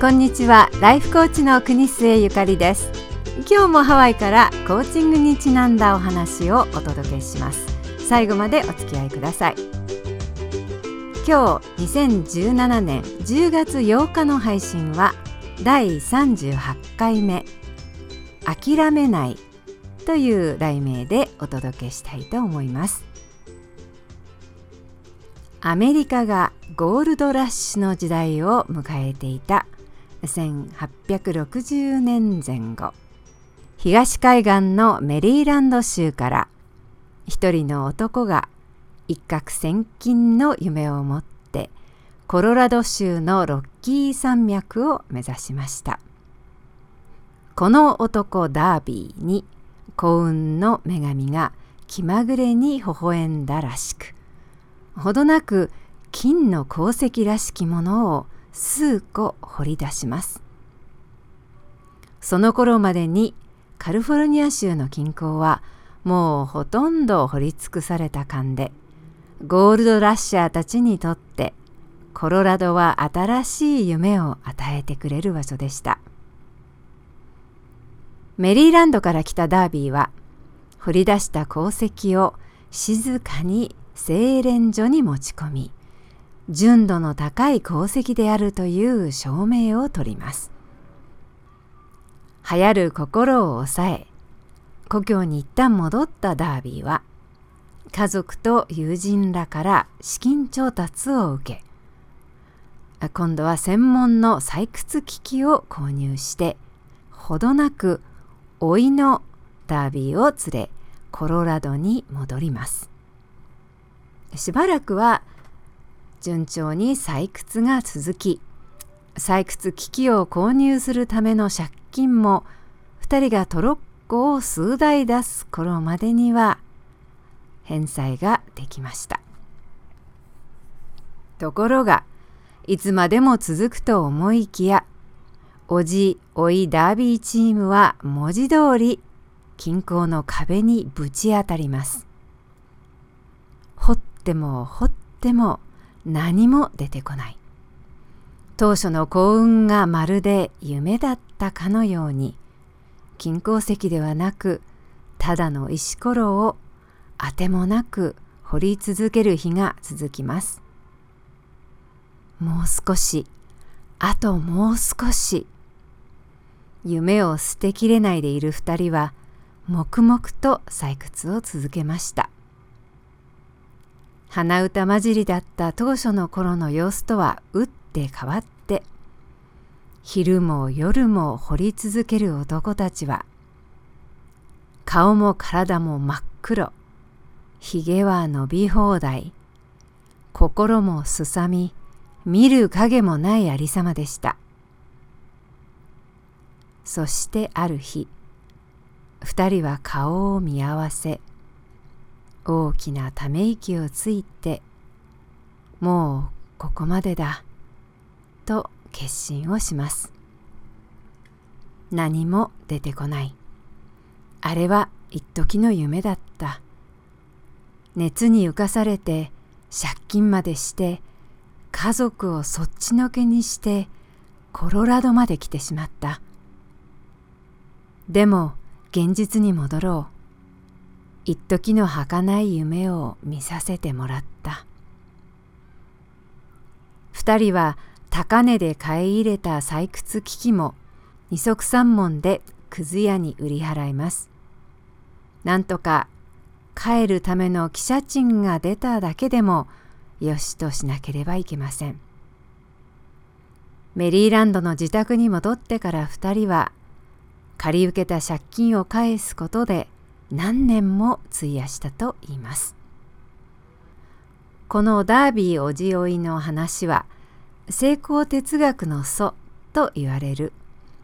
こんにちは。ライフコーチの国末ゆかりです。今日もハワイからコーチングにちなんだお話をお届けします。最後までお付き合いください。今日2017年10月8日の配信は第38回目。諦めないという題名でお届けしたいと思います。アメリカがゴールドラッシュの時代を迎えていた。1860年前後東海岸のメリーランド州から一人の男が一攫千金の夢を持ってコロラド州のロッキー山脈を目指しました。この男ダービーに幸運の女神が気まぐれに微笑んだらしくほどなく金の鉱石らしきものを数個掘り出します。その頃までにカリフォルニア州の近郊はもうほとんど掘り尽くされた勘でゴールドラッシャーたちにとってコロラドは新しい夢を与えてくれる場所でした。メリーランドから来たダービーは掘り出した鉱石を静かに精錬所に持ち込み純度の高い鉱石であるという証明を取ります。流行る心を抑え故郷に一旦戻ったダービーは家族と友人らから資金調達を受け今度は専門の採掘機器を購入してほどなく老いのダービーを連れコロラドに戻ります。しばらくは順調に採掘が続き採掘機器を購入するための借金も2人がトロッコを数台出す頃までには返済ができました。ところがいつまでも続くと思いきやおじおいダービーチームは文字通り近郊の壁にぶち当たります。掘っても掘っても何も出てこない。当初の幸運がまるで夢だったかのように金鉱石ではなくただの石ころをあてもなく掘り続ける日が続きます。もう少しあともう少し。夢を捨てきれないでいる二人は黙々と採掘を続けました。鼻歌混じりだった当初の頃の様子とは打って変わって昼も夜も掘り続ける男たちは顔も体も真っ黒ひげは伸び放題心もすさみ見る影もないありさまでした。そしてある日二人は顔を見合わせ大きなため息をついてもうここまでだと決心をします。何も出てこない。あれは一時の夢だった。熱に浮かされて借金までして家族をそっちのけにしてコロラドまで来てしまった。でも現実に戻ろう。一時の儚い夢を見させてもらった。二人は高値で買い入れた採掘機器も二足三門でくず屋に売り払います。なんとか帰るための汽車賃が出ただけでもよしとしなければいけません。メリーランドの自宅に戻ってから二人は借り受けた借金を返すことで何年も費やしたと言います。このダービーおじおいの話は成功哲学の祖と言われる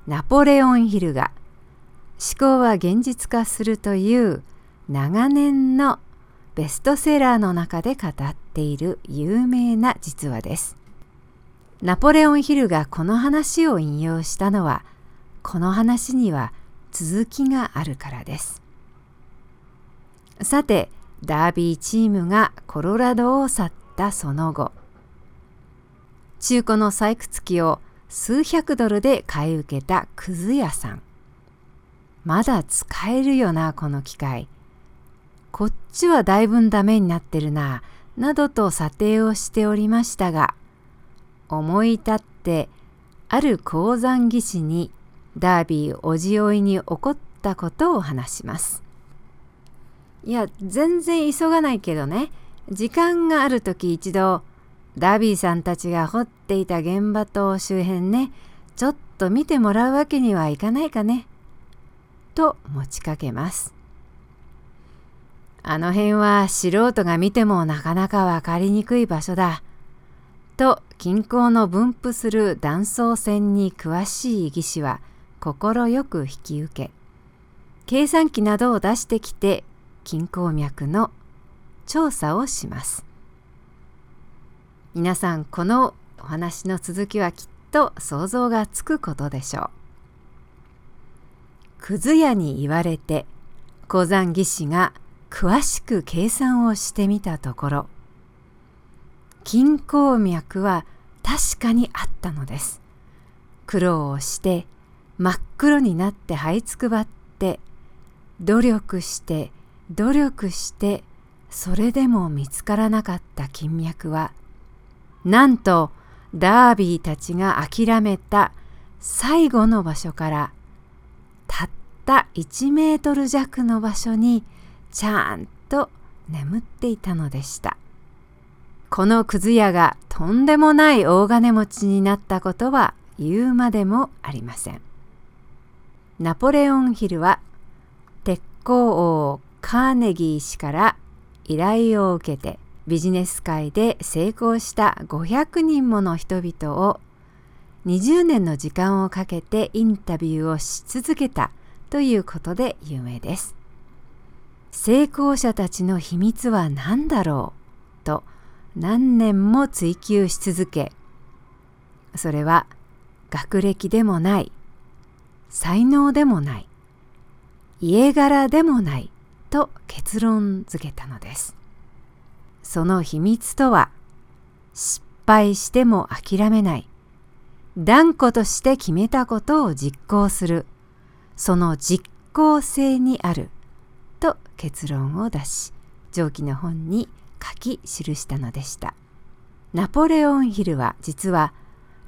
ナポレオンヒルが思考は現実化するという長年のベストセラーの中で語っている有名な実話です。ナポレオンヒルがこの話を引用したのはこの話には続きがあるからです。さてダービーチームがコロラドを去ったその後中古の採掘機を数百ドルで買い受けたくず屋さん。まだ使えるよな、この機械。こっちはだいぶんダメになってるな、などと査定をしておりましたが、思い立ってある鉱山技師にダービーおじおいに起こったことを話します。いや、全然急がないけどね、時間がある時一度、ダビーさんたちが掘っていた現場と周辺ね、ちょっと見てもらうわけにはいかないかね。と持ちかけます。あの辺は素人が見てもなかなかわかりにくい場所だ。と近郊の分布する断層線に詳しい技師は快く引き受け計算機などを出してきて金鉱脈の調査をします皆さんこのお話の続きはきっと想像がつくことでしょうくず屋に言われて鉱山技師が詳しく計算をしてみたところ金鉱脈は確かにあったのです。苦労をして真っ黒になって這いつくばって努力して努力してそれでも見つからなかった金脈はなんとダービーたちが諦めた最後の場所からたった1メートル弱の場所にちゃんと眠っていたのでした。このくず屋がとんでもない大金持ちになったことは言うまでもありません。ナポレオンヒルは鉄鋼王カーネギー氏から依頼を受けてビジネス界で成功した500人もの人々を20年の時間をかけてインタビューをし続けたということで有名です。成功者たちの秘密は何だろうと何年も追求し続けそれは学歴でもない才能でもない家柄でもないと結論付けたのです。その秘密とは失敗しても諦めない。断固として決めたことを実行する。その実行性にある。と結論を出し上記の本に書き記したのでした。ナポレオンヒルは実は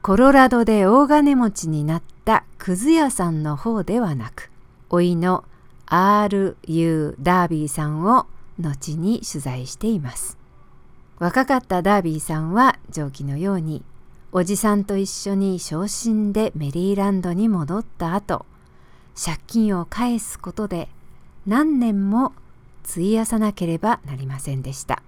コロラドで大金持ちになったくず屋さんの方ではなく甥いの R.U. ダービーさんを後に取材しています若かったダービーさんは上記のようにおじさんと一緒に昇進でメリーランドに戻った後借金を返すことで何年も費やさなければなりませんでした。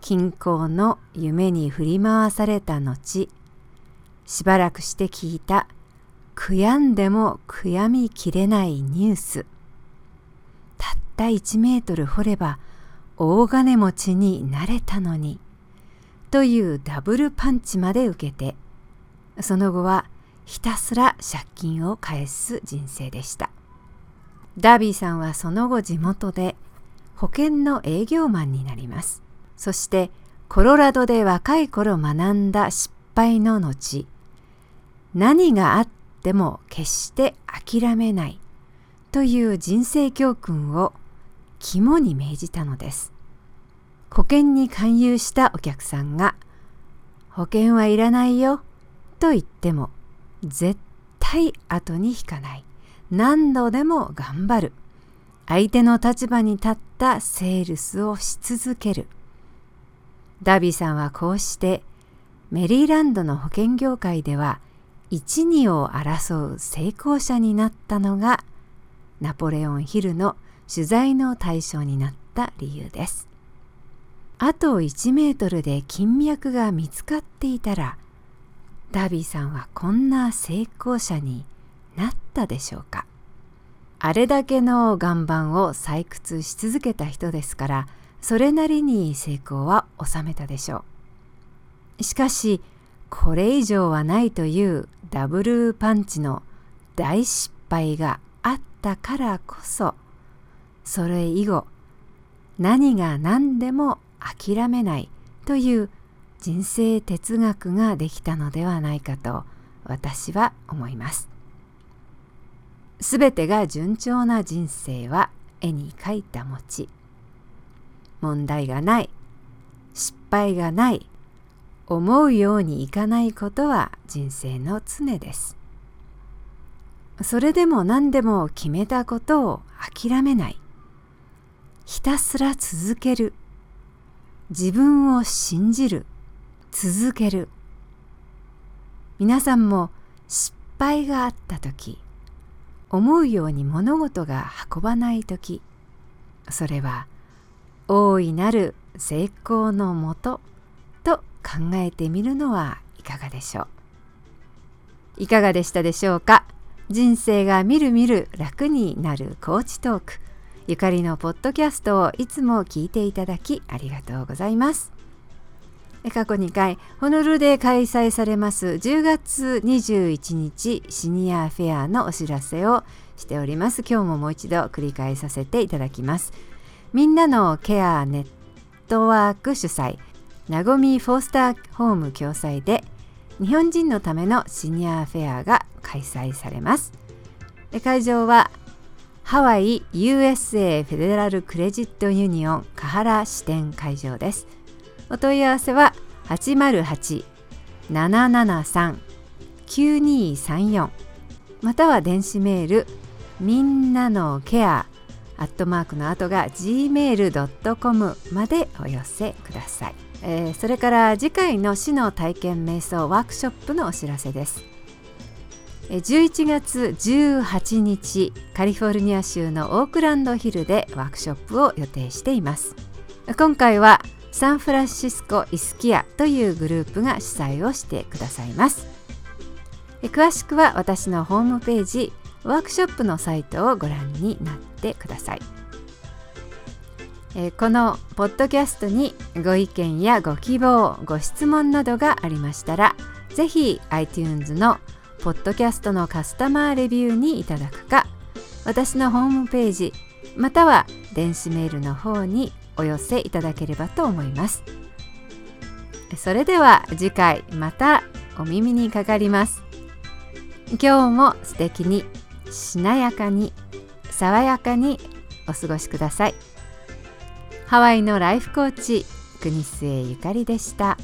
金庫の夢に振り回された後しばらくして聞いた悔やんでも悔やみきれないニュース。たった1メートル掘れば大金持ちになれたのにというダブルパンチまで受けてその後はひたすら借金を返す人生でした。ダービーさんはその後地元で保険の営業マンになります。そしてコロラドで若い頃学んだ失敗の後何があっても決して諦めないという人生教訓を肝に銘じたのです。保険に勧誘したお客さんが保険はいらないよと言っても絶対後に引かない。何度でも頑張る。相手の立場に立ったセールスをし続ける。ダービーさんはこうしてメリーランドの保険業界では一二を争う成功者になったのがナポレオン・ヒルの取材の対象になった理由です。あと1メートルで金脈が見つかっていたらダービーさんはこんな成功者になったでしょうかあれだけの岩盤を採掘し続けた人ですからそれなりに成功は収めたでしょうしかしこれ以上はないというダブルパンチの大失敗があったからこそそれ以後何が何でも諦めないという人生哲学ができたのではないかと私は思います。すべてが順調な人生は絵に描いた餅。問題がない、失敗がない、思うようにいかないことは人生の常です。それでも何でも決めたことを諦めない。ひたすら続ける。自分を信じる。続ける。皆さんも失敗があった時、思うように物事が運ばない時、それは大いなる成功のもと考えてみるのはいかがでしょう？いかがでしたでしょうか？人生がみるみる楽になるコーチトーク。ゆかりのポッドキャストをいつも聞いていただきありがとうございます。過去2回ホノルルで開催されます10月21日シニアフェアのお知らせをしております。今日ももう一度繰り返させていただきます。みんなのケアネットワーク主催なごみフォースターホーム共催で日本人のためのシニアフェアが開催されます。会場はハワイ USA フェデラルクレジットユニオンカハラ支店会場です。お問い合わせは808-773-9234または電子メールみんなのケアアットマークの後が gmail.com までお寄せください、えー、それから次回の死の体験瞑想ワークショップのお知らせです。11月18日カリフォルニア州のオークランドヒルでワークショップを予定しています。今回はサンフランシスコイスキアというグループが主催をしてくださいます。詳しくは私のホームページワークショップのサイトをご覧になってください。このポッドキャストにご意見やご希望ご質問などがありましたらぜひ iTunes の「ポッドキャストのカスタマーレビューにいただくか私のホームページまたは電子メールの方にお寄せいただければと思います。それでは次回またお耳にかかります。今日も素敵にしなやかに爽やかにお過ごしください。ハワイのライフコーチ国末ゆかりでした。